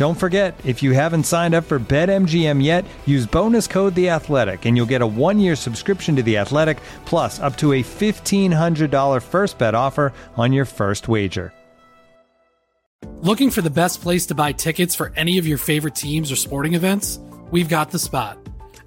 Don't forget, if you haven't signed up for BetMGM yet, use bonus code The Athletic, and you'll get a one-year subscription to The Athletic, plus up to a fifteen hundred dollar first bet offer on your first wager. Looking for the best place to buy tickets for any of your favorite teams or sporting events? We've got the spot.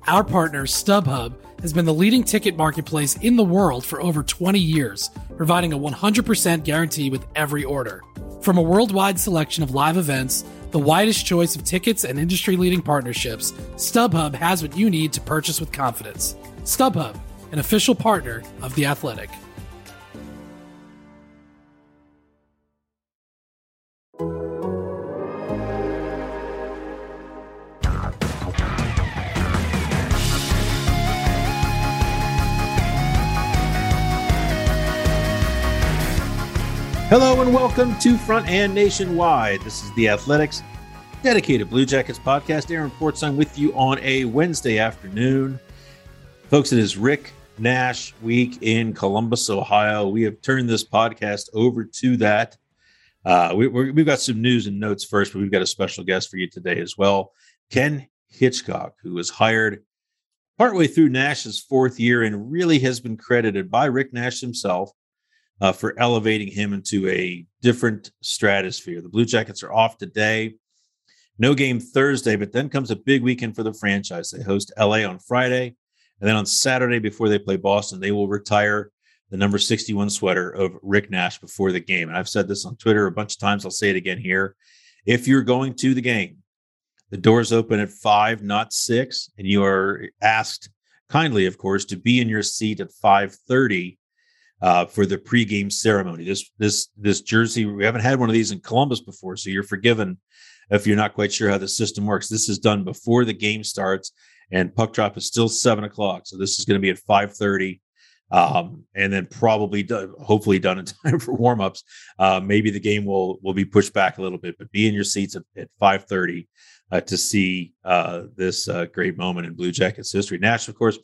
Our partner, StubHub, has been the leading ticket marketplace in the world for over 20 years, providing a 100% guarantee with every order. From a worldwide selection of live events, the widest choice of tickets and industry leading partnerships, StubHub has what you need to purchase with confidence. StubHub, an official partner of The Athletic. Hello and welcome to Front and Nationwide. This is the Athletics dedicated Blue Jackets podcast. Aaron Portzline with you on a Wednesday afternoon. Folks, it is Rick Nash week in Columbus, Ohio. We have turned this podcast over to that. Uh, we, we've got some news and notes first, but we've got a special guest for you today as well. Ken Hitchcock, who was hired partway through Nash's fourth year and really has been credited by Rick Nash himself uh, for elevating him into a different stratosphere. The Blue Jackets are off today. No game Thursday, but then comes a big weekend for the franchise. They host LA on Friday. And then on Saturday, before they play Boston, they will retire the number 61 sweater of Rick Nash before the game. And I've said this on Twitter a bunch of times. I'll say it again here. If you're going to the game, the doors open at five, not six, and you are asked kindly, of course, to be in your seat at 5:30 uh, for the pregame ceremony. This this this jersey we haven't had one of these in Columbus before, so you're forgiven if you're not quite sure how the system works. This is done before the game starts, and puck drop is still seven o'clock, so this is going to be at five thirty. Um, and then probably done, hopefully done in time for warmups. Uh, maybe the game will will be pushed back a little bit, but be in your seats at, at five thirty uh, to see uh, this uh, great moment in Blue Jackets history. Nash, of course,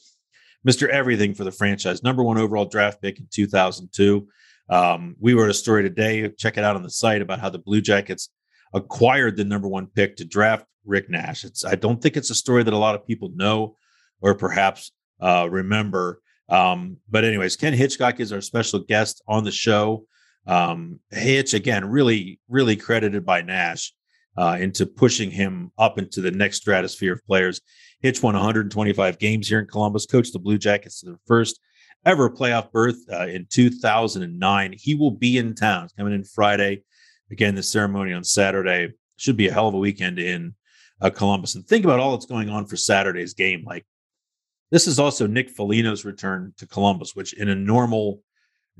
Mr. Everything for the franchise, number one overall draft pick in 2002. Um, we wrote a story today. Check it out on the site about how the Blue Jackets acquired the number one pick to draft Rick Nash. It's I don't think it's a story that a lot of people know or perhaps uh, remember. Um, but anyways, Ken Hitchcock is our special guest on the show. Um, Hitch again, really, really credited by Nash uh, into pushing him up into the next stratosphere of players. Hitch won 125 games here in Columbus, coached the Blue Jackets to their first ever playoff berth uh, in 2009. He will be in town, He's coming in Friday. Again, the ceremony on Saturday should be a hell of a weekend in uh, Columbus. And think about all that's going on for Saturday's game. Like this is also Nick Foligno's return to Columbus, which in a normal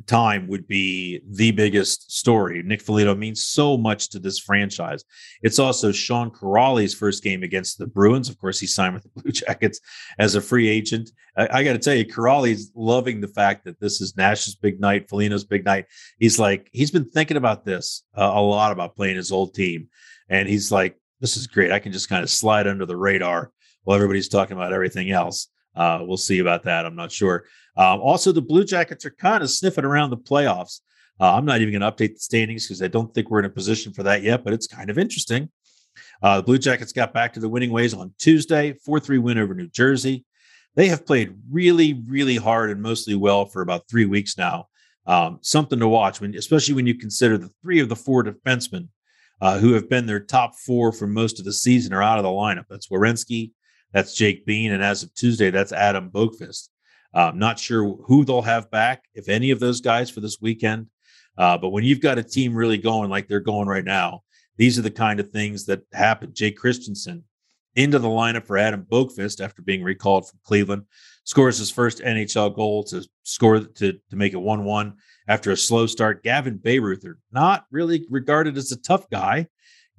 time would be the biggest story. Nick Foligno means so much to this franchise. It's also Sean Kuraly's first game against the Bruins. Of course, he signed with the Blue Jackets as a free agent. I, I got to tell you, Kuraly's loving the fact that this is Nash's big night, Foligno's big night. He's like, he's been thinking about this uh, a lot about playing his old team. And he's like, this is great. I can just kind of slide under the radar while everybody's talking about everything else. Uh, we'll see about that. I'm not sure. Um, also, the Blue Jackets are kind of sniffing around the playoffs. Uh, I'm not even going to update the standings because I don't think we're in a position for that yet, but it's kind of interesting. Uh, the Blue Jackets got back to the winning ways on Tuesday, 4 3 win over New Jersey. They have played really, really hard and mostly well for about three weeks now. Um, something to watch, when, especially when you consider the three of the four defensemen uh, who have been their top four for most of the season, are out of the lineup. That's Werenski, that's Jake Bean, and as of Tuesday, that's Adam Boqvist. Um, not sure who they'll have back, if any of those guys for this weekend. Uh, but when you've got a team really going like they're going right now, these are the kind of things that happen. Jake Christiansen into the lineup for Adam Boqvist after being recalled from Cleveland, scores his first NHL goal to score to, to make it 1 1 after a slow start. Gavin Bayreuther, not really regarded as a tough guy,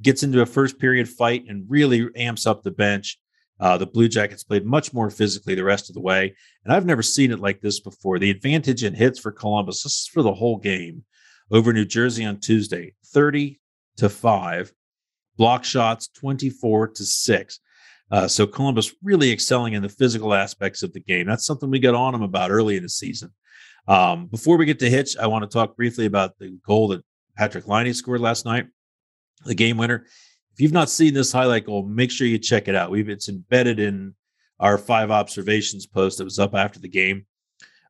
gets into a first period fight and really amps up the bench. Uh, the Blue Jackets played much more physically the rest of the way. And I've never seen it like this before. The advantage in hits for Columbus, this is for the whole game over New Jersey on Tuesday, 30 to 5. Block shots 24 to 6. Uh, so Columbus really excelling in the physical aspects of the game. That's something we got on them about early in the season. Um, before we get to Hitch, I want to talk briefly about the goal that Patrick Laine scored last night, the game winner. If you've not seen this highlight goal, make sure you check it out. We've it's embedded in our five observations post that was up after the game,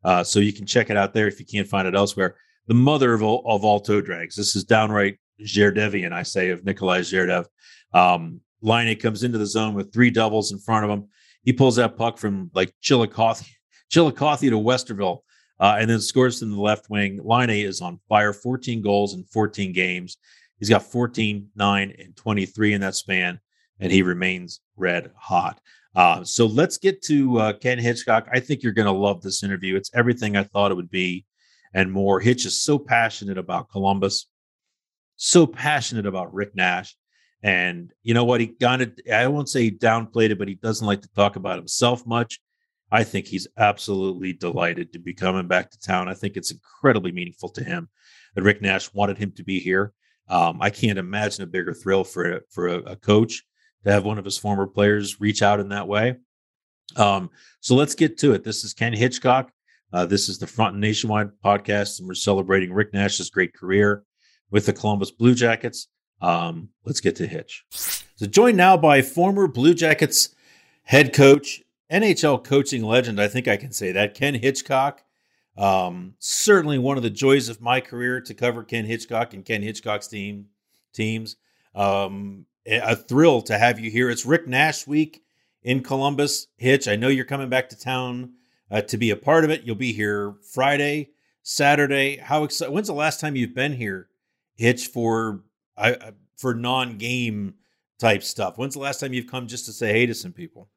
uh, so you can check it out there if you can't find it elsewhere. The mother of all, of all toe drags. This is downright Zherdevian, I say, of Nikolai Zherdev. Um, Laine comes into the zone with three doubles in front of him. He pulls that puck from like Chillicothe, Chillicothe to Westerville, uh, and then scores from the left wing. Laine is on fire, 14 goals in 14 games. He's got 14, 9, and 23 in that span, and he remains red hot. Uh, so let's get to uh, Ken Hitchcock. I think you're going to love this interview. It's everything I thought it would be and more. Hitch is so passionate about Columbus, so passionate about Rick Nash. And you know what? He kind of, I won't say he downplayed it, but he doesn't like to talk about himself much. I think he's absolutely delighted to be coming back to town. I think it's incredibly meaningful to him that Rick Nash wanted him to be here. Um, I can't imagine a bigger thrill for for a, a, coach to have one of his former players reach out in that way. Um, so let's get to it. This is Ken Hitchcock. Uh, this is the Front and Nationwide podcast, and we're celebrating Rick Nash's great career with the Columbus Blue Jackets. Um, let's get to Hitch. So, joined now by former Blue Jackets head coach, NHL coaching legend, I think I can say that, Ken Hitchcock. Um, certainly one of the joys of my career to cover Ken Hitchcock and Ken Hitchcock's team teams. Um, a thrill to have you here. It's Rick Nash week in Columbus. Hitch, I know you're coming back to town uh, to be a part of it. You'll be here Friday, Saturday. How excited? When's the last time you've been here, Hitch, for I, for non-game type stuff? When's the last time you've come just to say hey to some people?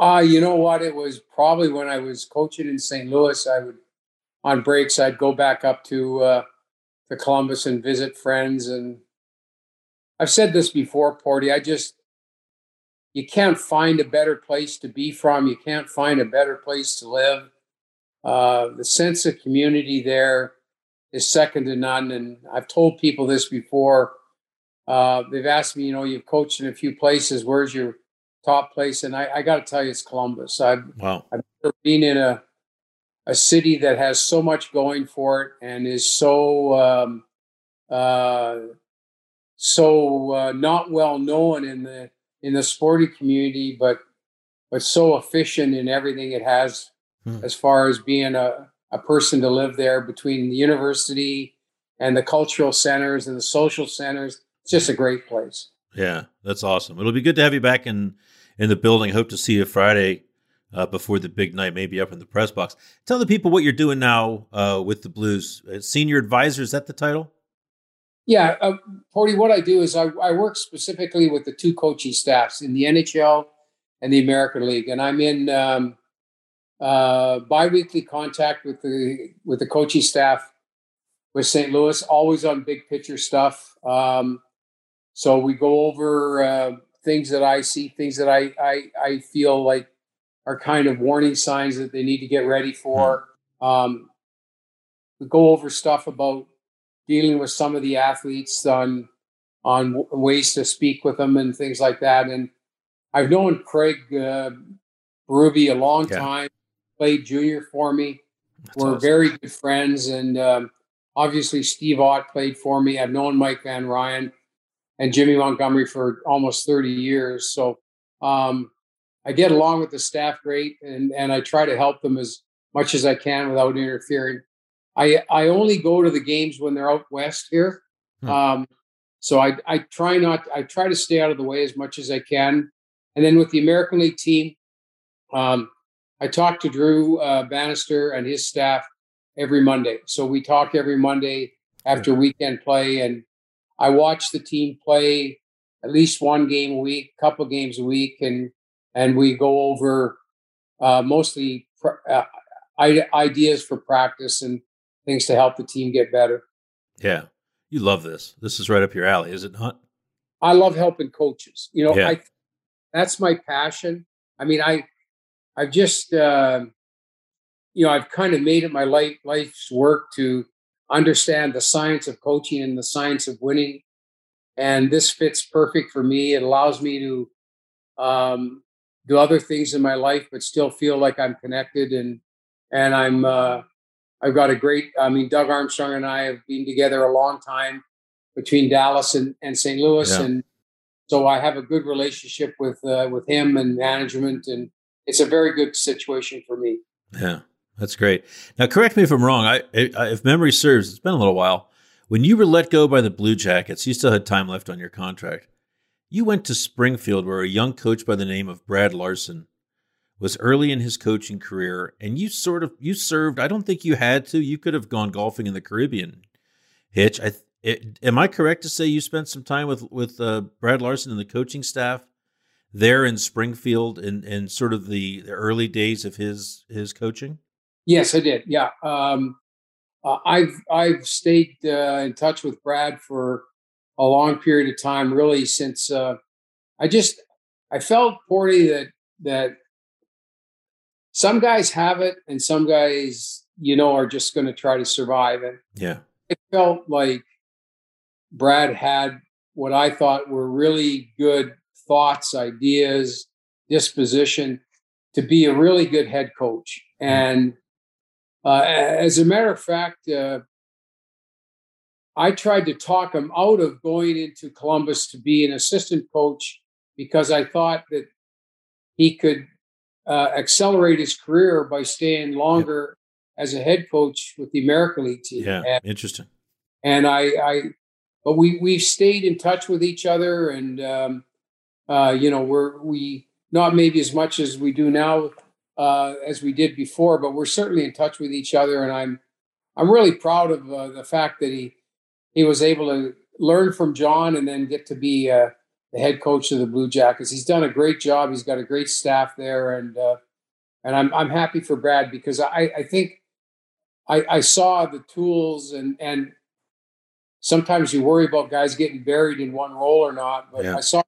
Uh, you know what? It was probably when I was coaching in St. Louis. I would on breaks I'd go back up to uh, to Columbus and visit friends. And I've said this before, Porty. I just you can't find a better place to be from. You can't find a better place to live. Uh, the sense of community there is second to none. And I've told people this before. Uh, they've asked me, you know, you've coached in a few places. Where's your top place? And I, I got to tell you, it's Columbus. I've, wow. I've been in a a city that has so much going for it and is so um, uh, so uh, not well known in the in the sporting community, but but so efficient in everything it has hmm. as far as being a, a person to live there between the university and the cultural centers and the social centers. It's just a great place. Yeah, that's awesome. It'll be good to have you back in in the building. Hope to see you Friday uh, before the big night, maybe up in the press box. Tell the people what you're doing now uh, with the Blues. Uh, senior advisor, is that the title? Yeah, uh, Porty, what I do is I, I, work specifically with the two coaching staffs in the NHL and the American League, and I'm in um, uh, biweekly contact with the with the coaching staff with St. Louis, always on big picture stuff. Um, so we go over uh, things that I see, things that I, I I feel like are kind of warning signs that they need to get ready for. Hmm. Um, we go over stuff about dealing with some of the athletes on on ways to speak with them and things like that. And I've known Craig uh, Berube a long yeah. time. Played junior for me. That's We're awesome. very good friends, and um, obviously Steve Ott played for me. I've known Mike Van Ryn and Jimmy Montgomery for almost thirty years. So um, I get along with the staff great, and and I try to help them as much as I can without interfering. I I only go to the games when they're out west here. Hmm. Um, So I, I try not, I try to stay out of the way as much as I can. And then with the American League team, um, I talk to Drew uh, Bannister and his staff every Monday. So we talk every Monday after weekend play, and I watch the team play at least one game a week, couple games a week, and and we go over uh, mostly pr- uh, ideas for practice and things to help the team get better. Yeah, you love this. This is right up your alley, is it not? I love helping coaches. You know, yeah. I that's my passion. I mean, I I've just uh, you know I've kind of made it my life life's work to understand the science of coaching and the science of winning, and this fits perfect for me. It allows me to um, do other things in my life, but still feel like I'm connected and and I'm uh, I've got a great. I mean, Doug Armstrong and I have been together a long time between Dallas and, and St. Louis, yeah. and so I have a good relationship with uh, with him and management, and it's a very good situation for me. Yeah, that's great. Now, correct me if I'm wrong. I, I, if memory serves, it's been a little while. When you were let go by the Blue Jackets, you still had time left on your contract. You went to Springfield, where a young coach by the name of Brad Larsen was early in his coaching career, and you sort of you served. I don't think you had to. You could have gone golfing in the Caribbean. Hitch, I it, am I correct to say you spent some time with with uh, Brad Larsen and the coaching staff there in Springfield in, in sort of the, the early days of his his coaching? Yes, I did. Yeah, um, uh, I've I've stayed uh, in touch with Brad for a long period of time, really since uh, I just I felt Porty that that some guys have it and some guys you know are just going to try to survive it. yeah it felt like brad had what i thought were really good thoughts ideas disposition to be a really good head coach mm. and uh, as a matter of fact uh, i tried to talk him out of going into columbus to be an assistant coach because i thought that he could uh, accelerate his career by staying longer as a head coach with the American League team. Yeah, and, interesting. And I, I, but we we stayed in touch with each other, and um, uh, you know, we're we not maybe as much as we do now uh, as we did before, but we're certainly in touch with each other, and I'm I'm really proud of uh, the fact that he he was able to learn from John and then get to be uh, the head coach of the Blue Jackets. He's done a great job. He's got a great staff there, and uh, and I'm I'm happy for Brad because I I think I, I saw the tools and and sometimes you worry about guys getting buried in one role or not, but yeah. I saw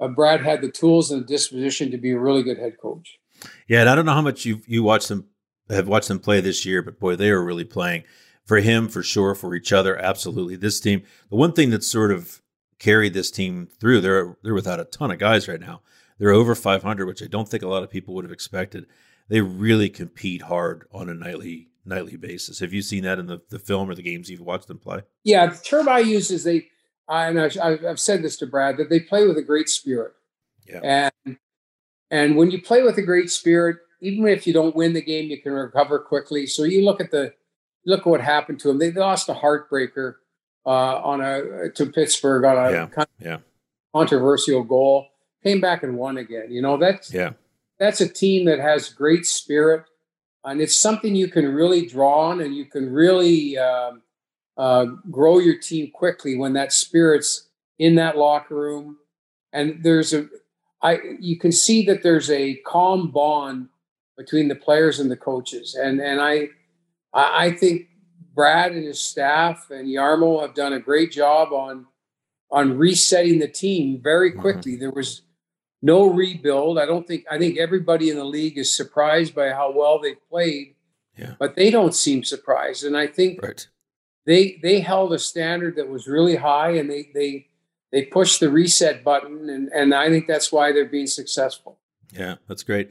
uh, Brad had the tools and the disposition to be a really good head coach. Yeah, and I don't know how much you you watched them have watched them play this year, but boy, they are really playing for him for sure, for each other, absolutely. This team, the one thing that's sort of carried this team through. They're they're without a ton of guys right now. They're over 500, which I don't think a lot of people would have expected. They really compete hard on a nightly nightly basis. Have you seen that in the, the film or the games you've watched them play? Yeah, the term I use is they, and I've said this to Brad that they play with a great spirit. Yeah. And and when you play with a great spirit, even if you don't win the game, you can recover quickly. So you look at the look what happened to them. They lost a heartbreaker uh, on a to Pittsburgh on a yeah. Kind of yeah. controversial goal. Came back and won again. You know that's yeah. That's a team that has great spirit, and it's something you can really draw on, and you can really um, uh, grow your team quickly when that spirit's in that locker room. And there's a, I you can see that there's a calm bond between the players and the coaches, and and I I think Brad and his staff and Jarmo have done a great job on on resetting the team very mm-hmm. quickly. Mm-hmm. There was no rebuild. I don't think I think everybody in the league is surprised by how well they've played. Yeah. But they don't seem surprised. And I think right. they they held a standard that was really high and they they they pushed the reset button and, and I think that's why they're being successful. Yeah, that's great.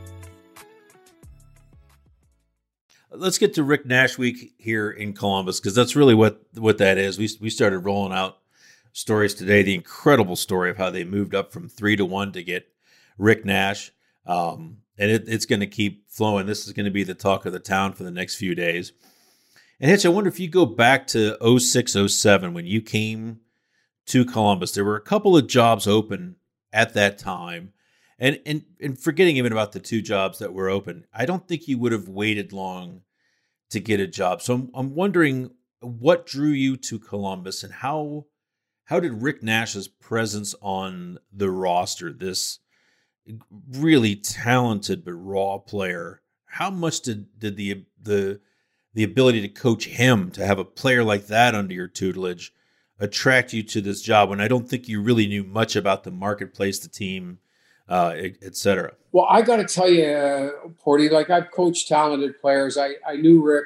Let's get to Rick Nash Week here in Columbus because that's really what what that is. We we started rolling out stories today. The incredible story of how they moved up from three to one to get Rick Nash. Um, and it, it's going to keep flowing. This is going to be the talk of the town for the next few days. And Hitch, I wonder if you go back to 06, 07, when you came to Columbus, there were a couple of jobs open at that time. And, and, and forgetting even about the two jobs that were open, I don't think you would have waited long to get a job. So I'm, I'm wondering what drew you to Columbus and how how did Rick Nash's presence on the roster, this really talented but raw player. How much did did the the the ability to coach him to have a player like that under your tutelage attract you to this job when I don't think you really knew much about the marketplace, the team, uh, et cetera? Well, I got to tell you, Porty, like I've coached talented players. I, I knew Rick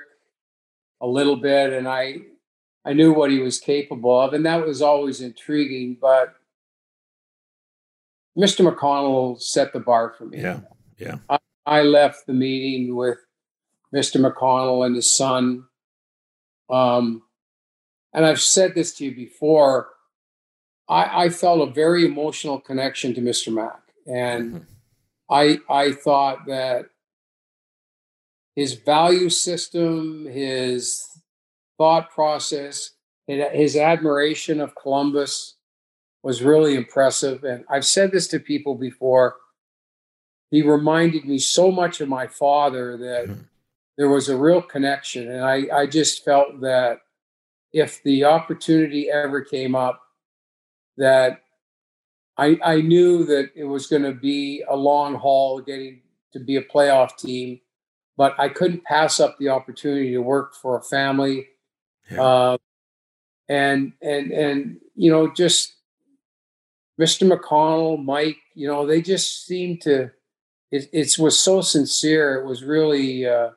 a little bit and I, I knew what he was capable of. And that was always intriguing. But Mr. McConnell set the bar for me. Yeah. Yeah. I, I left the meeting with Mr. McConnell and his son. Um, and I've said this to you before. I, I felt a very emotional connection to Mr. Mack. And mm-hmm. I I thought that his value system, his thought process, his admiration of Columbus, was really impressive. And I've said this to people before. He reminded me so much of my father that mm-hmm. there was a real connection. And I, I just felt that if the opportunity ever came up, that I, I knew that it was going to be a long haul getting to be a playoff team, but I couldn't pass up the opportunity to work for a family. Yeah. Uh, and and and you know just Mr. McConnell, Mike, you know, they just seemed to, it, it was so sincere. It was really uh,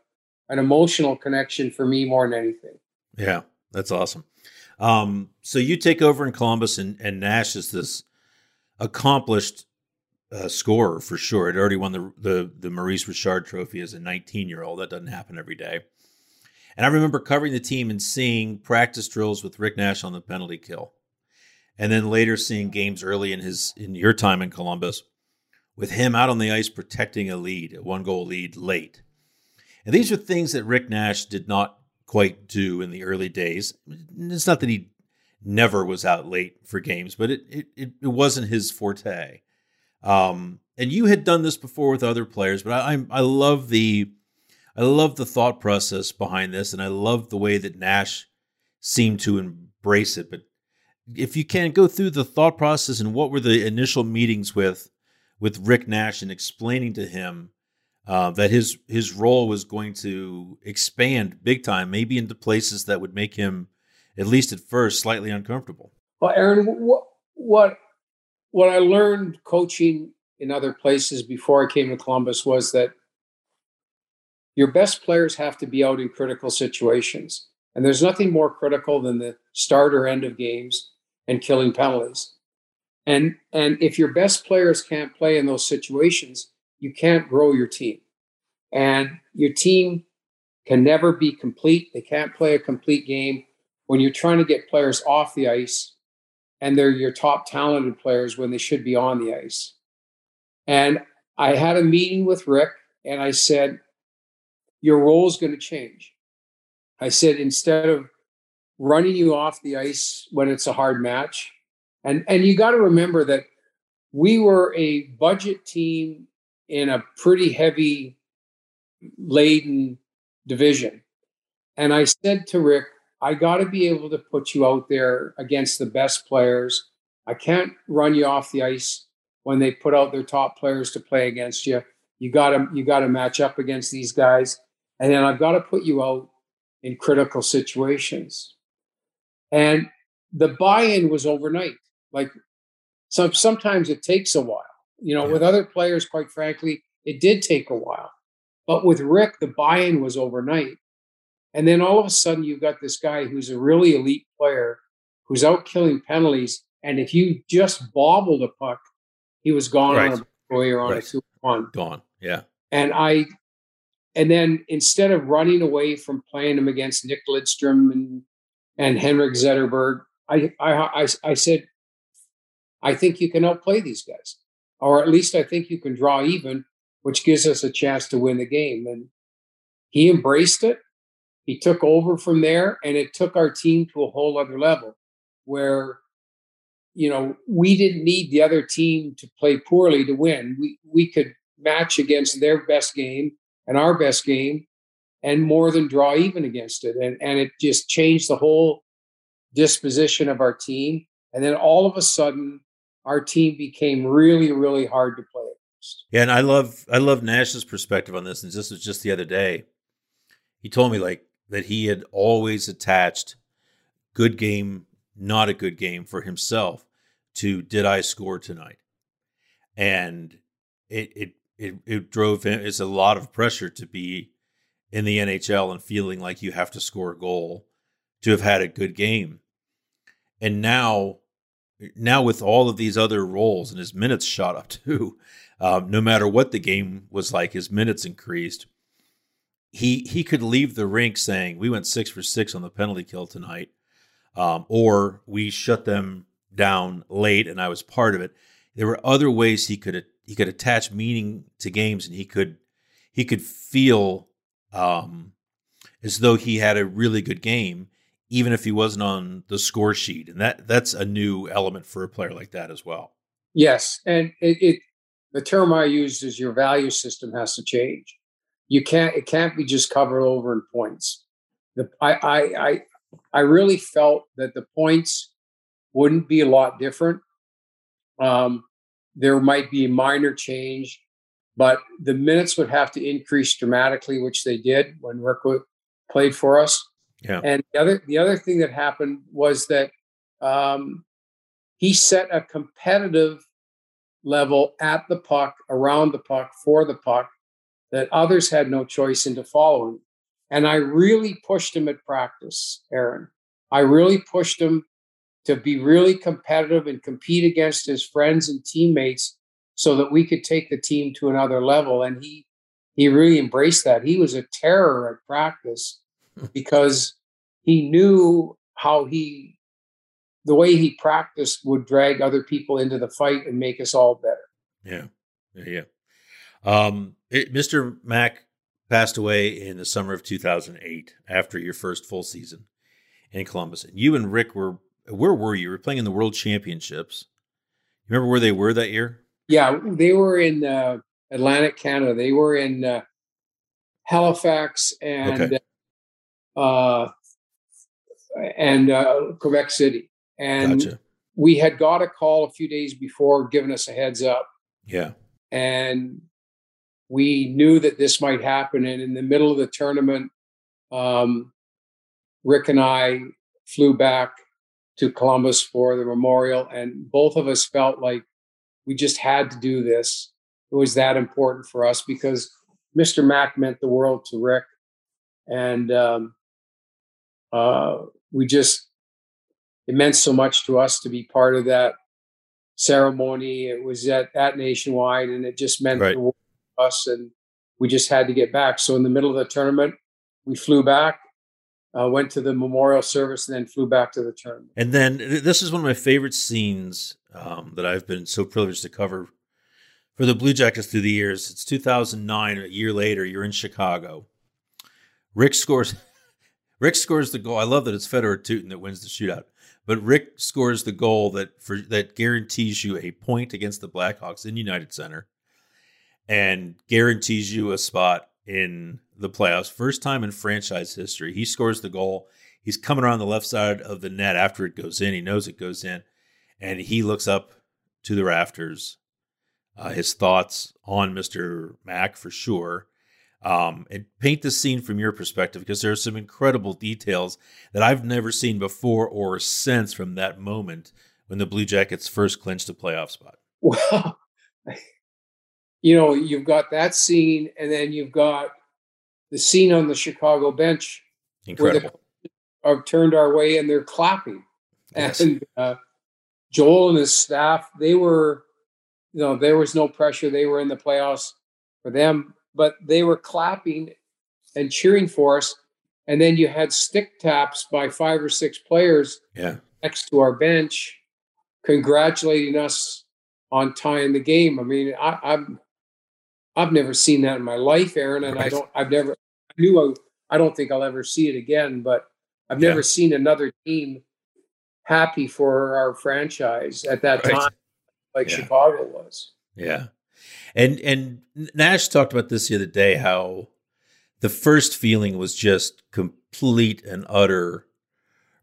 an emotional connection for me more than anything. Yeah, that's awesome. Um, so you take over in Columbus, and, and Nash is this accomplished uh, scorer for sure. It already won the, the the Maurice Richard Trophy as a 19 year old. That doesn't happen every day. And I remember covering the team and seeing practice drills with Rick Nash on the penalty kill and then later seeing games early in his in your time in Columbus with him out on the ice protecting a lead, a one goal lead late. And these are things that Rick Nash did not quite do in the early days. It's not that he never was out late for games, but it it, it wasn't his forte. Um, and you had done this before with other players, but I, I I love the I love the thought process behind this, and I love the way that Nash seemed to embrace it. But if you can go through the thought process and what were the initial meetings with with Rick Nash and explaining to him uh, that his his role was going to expand big time, maybe into places that would make him, at least at first, slightly uncomfortable. Well, Aaron, what what what I learned coaching in other places before I came to Columbus was that your best players have to be out in critical situations. And there's nothing more critical than the start or end of games and killing penalties. And and if your best players can't play in those situations, you can't grow your team. And your team can never be complete. They can't play a complete game when you're trying to get players off the ice and they're your top talented players when they should be on the ice. And I had a meeting with Rick and I said, Your role is going to change. I said, instead of running you off the ice when it's a hard match. And and you got to remember that we were a budget team in a pretty heavy laden division. And I said to Rick, I got to be able to put you out there against the best players. I can't run you off the ice when they put out their top players to play against you. You got to you got to match up against these guys, and then I've got to put you out in critical situations. And the buy-in was overnight. Like some sometimes it takes a while. You know, yeah. with other players, quite frankly, it did take a while. But with Rick, the buy-in was overnight. And then all of a sudden, you've got this guy who's a really elite player who's out killing penalties. And if you just bobbled a puck, he was gone right. on a breakaway or on right. a two one. Gone. Yeah. And I, and then instead of running away from playing him against Nick Lidstrom and and Henrik Zetterberg, I, I, I, I said, I think you can outplay these guys, or at least I think you can draw even, which gives us a chance to win the game. And he embraced it. He took over from there, and it took our team to a whole other level where you know, we didn't need the other team to play poorly to win. We we could match against their best game and our best game and more than draw even against it. And and it just changed the whole disposition of our team. And then all of a sudden our team became really, really hard to play against. Yeah, and I love I love Nash's perspective on this. And this was just the other day. He told me like that he had always attached good game, not a good game for himself to did I score tonight? And it it it, it drove him it's a lot of pressure to be in the NHL and feeling like you have to score a goal to have had a good game. And now now with all of these other roles and his minutes shot up too, um, no matter what the game was like, his minutes increased. He he could leave the rink saying we went six for six on the penalty kill tonight, um, or we shut them down late and I was part of it. There were other ways he could he could attach meaning to games and he could he could feel um, as though he had a really good game even if he wasn't on the score sheet and that that's a new element for a player like that as well. Yes, and it, it the term I used is your value system has to change. You can't it can't be just covered over in points. The I I I I really felt that the points wouldn't be a lot different. Um, there might be a minor change, but the minutes would have to increase dramatically, which they did when Rick played for us. Yeah. And the other the other thing that happened was that um, he set a competitive level at the puck, around the puck, for the puck that others had no choice into following. And I really pushed him at practice, Aaron. I really pushed him to be really competitive and compete against his friends and teammates so that we could take the team to another level. And he he really embraced that. He was a terror at practice because he knew how he the way he practiced would drag other people into the fight and make us all better. Yeah yeah. Um, it, mr mack passed away in the summer of 2008 after your first full season in columbus and you and rick were where were you? You were playing in the World Championships. You remember where they were that year? Yeah, they were in uh, Atlantic Canada. They were in uh, Halifax and okay. uh, and uh, Quebec City. And gotcha. we had got a call a few days before, giving us a heads up. Yeah, and we knew that this might happen. And in the middle of the tournament, um, Rick and I flew back to Columbus for the memorial. And both of us felt like we just had to do this. It was that important for us because Mr. Mack meant the world to Rick. And um, uh, we just, it meant so much to us to be part of that ceremony. It was at, at Nationwide and it just meant right. the world us. And we just had to get back. So in the middle of the tournament, we flew back uh, went to the memorial service, and then flew back to the tournament. And then this is one of my favorite scenes um, that I've been so privileged to cover for the Blue Jackets through the years. It's 2009, a year later. You're in Chicago. Rick scores. Rick scores the goal. I love that it's Fedor Tyutin that wins the shootout, but Rick scores the goal that for that guarantees you a point against the Blackhawks in United Center, and guarantees you a spot in the playoffs. First time in franchise history. He scores the goal. He's coming around the left side of the net after it goes in. He knows it goes in. And he looks up to the rafters. Uh, his thoughts on Mr. Mack for sure. Um, and paint the scene from your perspective because there are some incredible details that I've never seen before or since from that moment when the Blue Jackets first clinched a playoff spot. Well, you know, you've got that scene, and then you've got the scene on the Chicago bench Incredible. are turned our way and they're clapping. Yes. And uh, Joel and his staff, they were, you know, there was no pressure. They were in the playoffs for them, but they were clapping and cheering for us. And then you had stick taps by five or six players Yeah. next to our bench, congratulating us on tying the game. I mean, I, I'm I've never seen that in my life, Aaron, and I don't. I've never. I knew I. I don't think I'll ever see it again, but I've never Yeah. seen another team happy for our franchise at that Right. time, like Yeah. Chicago was. Yeah. And and Nash talked about this the other day how the first feeling was just complete and utter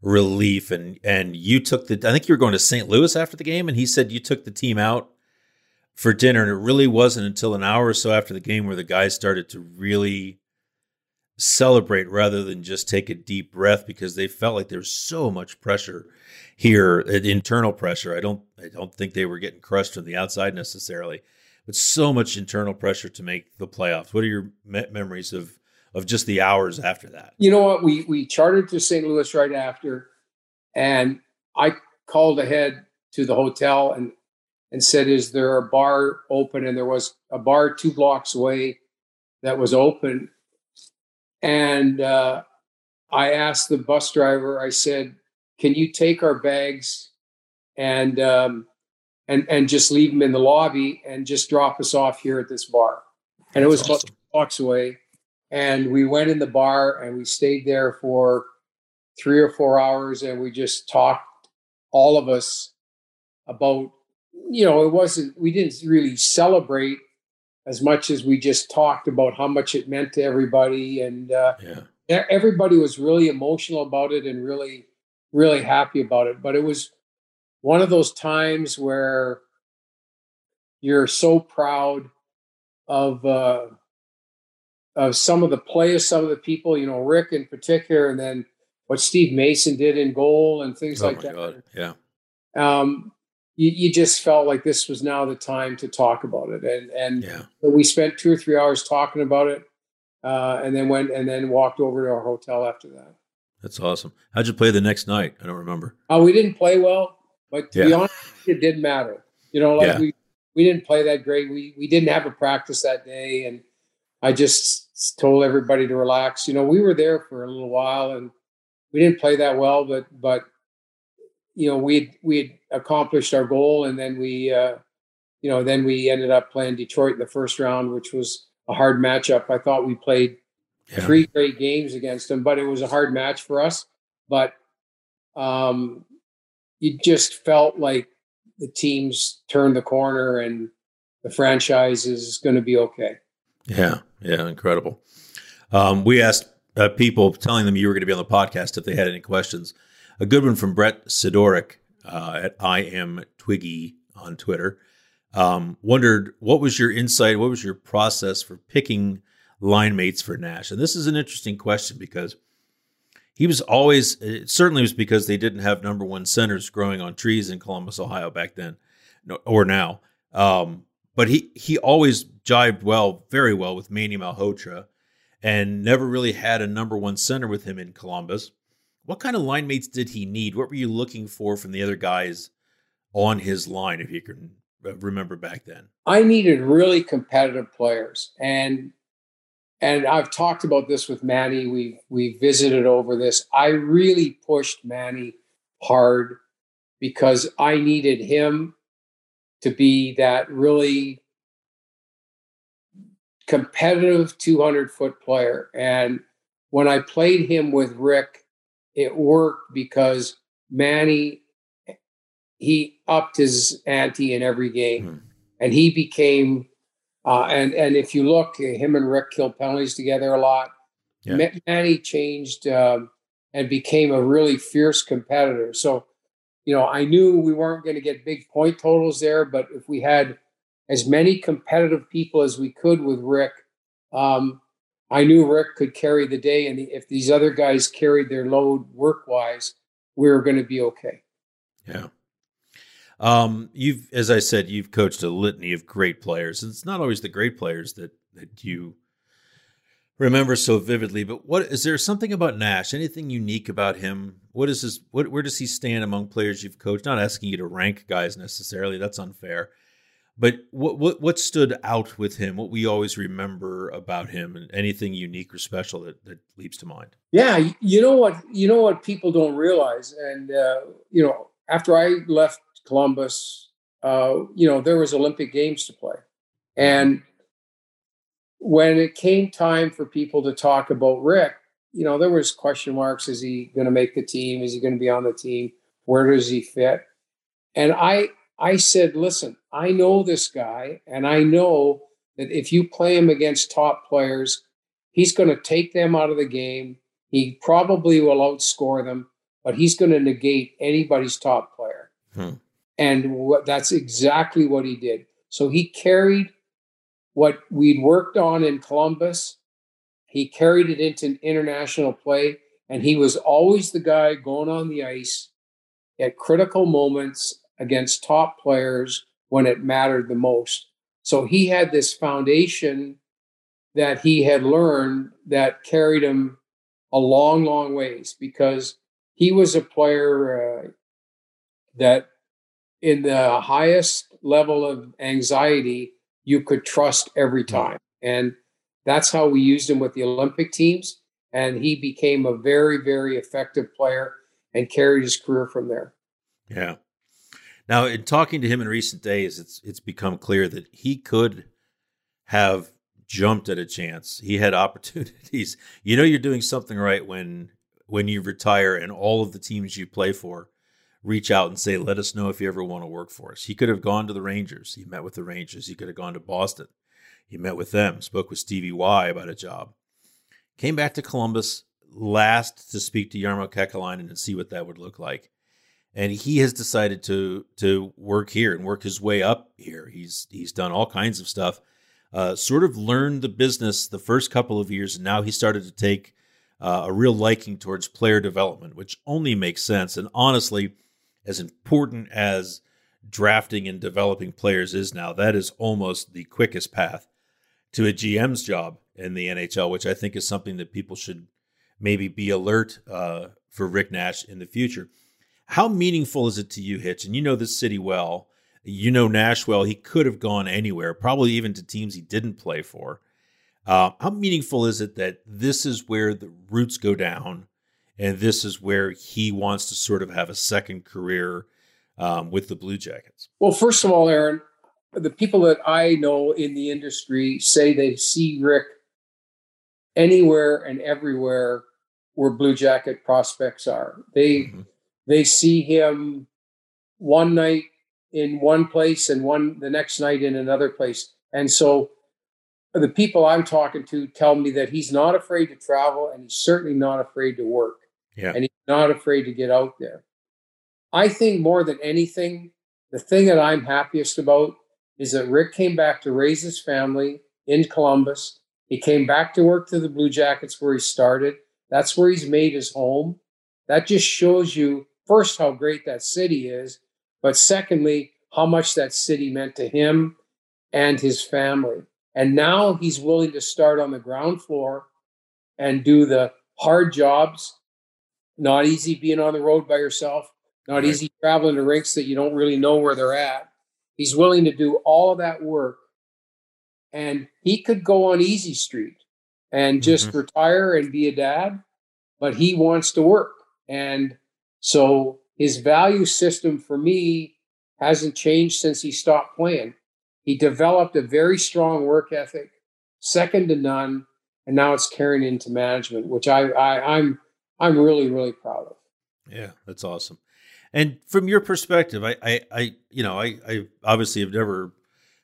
relief and and you took the I think you were going to St. Louis after the game and he said you took the team out for dinner and it really wasn't until an hour or so after the game where the guys started to really celebrate rather than just take a deep breath because they felt like there's so much pressure here internal pressure i don't i don't think they were getting crushed from the outside necessarily but so much internal pressure to make the playoffs what are your me- memories of of just the hours after that You know what? We we chartered to St. Louis right after, and I called ahead to the hotel and and said, "Is there a bar open?" And there was a bar two blocks away that was open, and uh, I asked the bus driver. I said, "Can you take our bags and um, and and just leave them in the lobby and just drop us off here at this bar?" And it was That's about two blocks away and we went in the bar and we stayed there for three or four hours and we just talked all of us about you know it wasn't we didn't really celebrate as much as we just talked about how much it meant to everybody. And uh, yeah. everybody was really emotional about it and really really happy about it. But it was one of those times where you're so proud of uh, of some of the players, some of the people, you know, Rick in particular, and then what Steve Mason did in goal and things oh like that. god. Yeah. Um, you, you just felt like this was now the time to talk about it, and and yeah so we spent two or three hours talking about it, uh, and then went and then walked over to our hotel after that. that's awesome how'd you play the next night i don't remember Uh, we didn't play well, but to be honest, it didn't matter. You know, like Yeah. we we didn't play that great. We we didn't have a practice that day, and I just told everybody to relax. You know, we were there for a little while, and we didn't play that well, but but you know we we had accomplished our goal, and then we uh, you know then we ended up playing Detroit in the first round, which was a hard matchup. I thought we played yeah three great games against them, but it was a hard match for us. But um, you just felt like the teams turned the corner and the franchise is going to be okay. Yeah, yeah, incredible. Um, we asked uh, people, telling them you were going to be on the podcast if they had any questions. A good one from Brett Sidoric uh, at I am Twiggy on Twitter. Um, wondered what was your insight? What was your process for picking line mates for Nash? And this is an interesting question because he was always it certainly was because they didn't have number one centers growing on trees in Columbus, Ohio back then, or now. Um, but he he always jived well, very well with Manny Malhotra, and never really had a number one center with him in Columbus. What kind of line mates did he need? What were you looking for from the other guys on his line, if you can uh, remember back then? I needed really competitive players, and and I've talked about this with Manny. We we visited over this. I really pushed Manny hard because I needed him to be that really competitive 200 foot player. And when I played him with Rick, it worked because Manny he upped his ante in every game Hmm. and he became Uh, and and if you look, him and Rick killed penalties together a lot. Yeah. Manny changed um, and became a really fierce competitor. So, you know, I knew we weren't going to get big point totals there, but if we had as many competitive people as we could with Rick, um, I knew Rick could carry the day. And if these other guys carried their load work wise, we were going to be okay. Yeah. Um, you've, as I said, you've coached a litany of great players, and it's not always the great players that that you remember so vividly. But what is there something about Nash? Anything unique about him? What is his? What where does he stand among players you've coached? Not asking you to rank guys necessarily. That's unfair. But what what what stood out with him? What we always remember about him, and anything unique or special that that leaps to mind? Yeah, you know what you know what people don't realize, and uh, you know after I left Columbus, uh, you know, there was Olympic Games to play. And when it came time for people to talk about Rick, you know, there was question marks. Is he going to make the team? Is he going to be on the team? Where does he fit? And I, I said, listen, I know this guy, and I know that if you play him against top players, he's going to take them out of the game. He probably will outscore them, but he's going to negate anybody's top player. Hmm. And what, that's exactly what he did. So he carried what we'd worked on in Columbus, he carried it into an international play, and he was always the guy going on the ice at critical moments against top players when it mattered the most. So he had this foundation that he had learned that carried him a long, long ways because he was a player uh, that in the highest level of anxiety you could trust every time. And that's how we used him with the Olympic teams. And he became a very, very effective player and carried his career from there. Yeah. Now, in talking to him in recent days, it's it's become clear that he could have jumped at a chance. He had opportunities. You know, you're doing something right when when you retire, and all of the teams you play for reach out and say, let us know if you ever want to work for us. He could have gone to the Rangers. He met with the Rangers. He could have gone to Boston. He met with them, spoke with Stevie Y about a job. Came back to Columbus last to speak to Jarmo Kekalainen and see what that would look like. And he has decided to to work here and work his way up here. He's he's done all kinds of stuff. Uh, sort of learned the business the first couple of years, and now he started to take uh, a real liking towards player development, which only makes sense. And honestly, as important as drafting and developing players is now, that is almost the quickest path to a GM's job in the NHL, which I think is something that people should maybe be alert uh, for Rick Nash in the future. How meaningful is it to you, Hitch? And you know this city well. You know Nash well. He could have gone anywhere, probably even to teams he didn't play for. Uh, how meaningful is it that this is where the roots go down and this is where he wants to sort of have a second career um, with the Blue Jackets? Well, first of all, Aaron, the people that I know in the industry say they see Rick anywhere and everywhere where Blue Jacket prospects are. They mm-hmm. They see him one night in one place and one the next night in another place. And so the people I'm talking to tell me that he's not afraid to travel and he's certainly not afraid to work. Yeah. And he's not afraid to get out there. I think more than anything, the thing that I'm happiest about is that Rick came back to raise his family in Columbus. He came back to work to the Blue Jackets where he started. That's where he's made his home. That just shows you, first, how great that city is, but secondly, how much that city meant to him and his family. And now he's willing to start on the ground floor and do the hard jobs not easy being on the road by yourself. Not right. easy traveling to rinks that you don't really know where they're at. He's willing to do all of that work. And he could go on easy street and just mm-hmm. retire and be a dad, but he wants to work. And so his value system for me hasn't changed since he stopped playing. He developed a very strong work ethic, second to none, and now it's carrying into management, which I, I I'm I'm really, really proud of. Yeah, that's awesome. And from your perspective, I, I, I you know, I, I obviously have never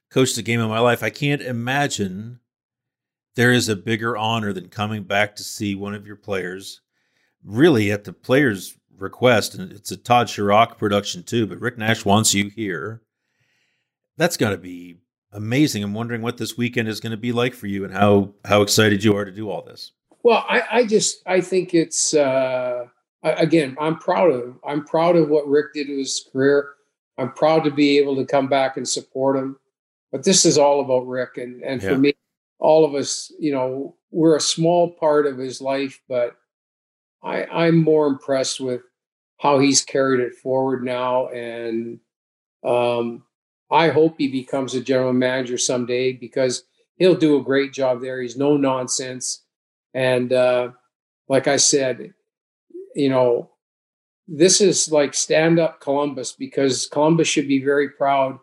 coached a game in my life. I can't imagine there is a bigger honor than coming back to see one of your players, really at the player's request. And it's a Todd Sharrock production too, but Rick Nash wants you here. That's got to be amazing. I'm wondering what this weekend is going to be like for you and how how excited you are to do all this. Well, I, I just I think it's uh, again I'm proud of I'm proud of what Rick did to his career. I'm proud to be able to come back and support him. But this is all about Rick, and and yeah. for me, all of us, you know, we're a small part of his life, but I I'm more impressed with how he's carried it forward now, and um, I hope he becomes a general manager someday because he'll do a great job there. He's no nonsense. And uh, like I said, you know, this is like stand up Columbus because Columbus should be very proud.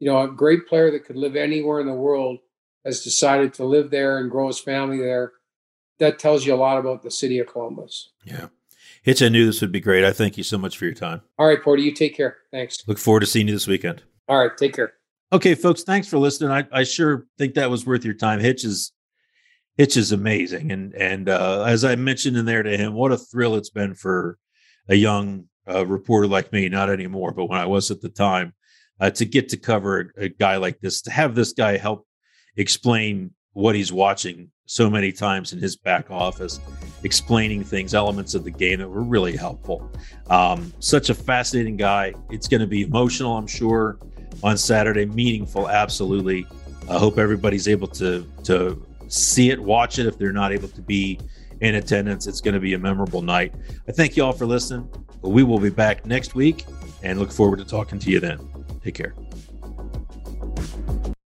You know, a great player that could live anywhere in the world has decided to live there and grow his family there. That tells you a lot about the city of Columbus. Yeah. Hitch, I knew this would be great. I thank you so much for your time. All right, Porty, you take care. Thanks. Look forward to seeing you this weekend. All right. Take care. Okay, folks. Thanks for listening. I, I sure think that was worth your time. Hitch is Hitch is amazing, and and uh, as I mentioned in there to him, what a thrill it's been for a young uh, reporter like me. Not anymore, but when I was at the time, uh, to get to cover a, a guy like this, to have this guy help explain what he's watching so many times in his back office, explaining things, elements of the game that were really helpful. Um, such a fascinating guy. It's going to be emotional, I'm sure on Saturday. Meaningful, absolutely. I hope everybody's able to to see it, watch it. If they're not able to be in attendance, it's going to be a memorable night. I thank you all for listening. We will be back next week and look forward to talking to you then. Take care.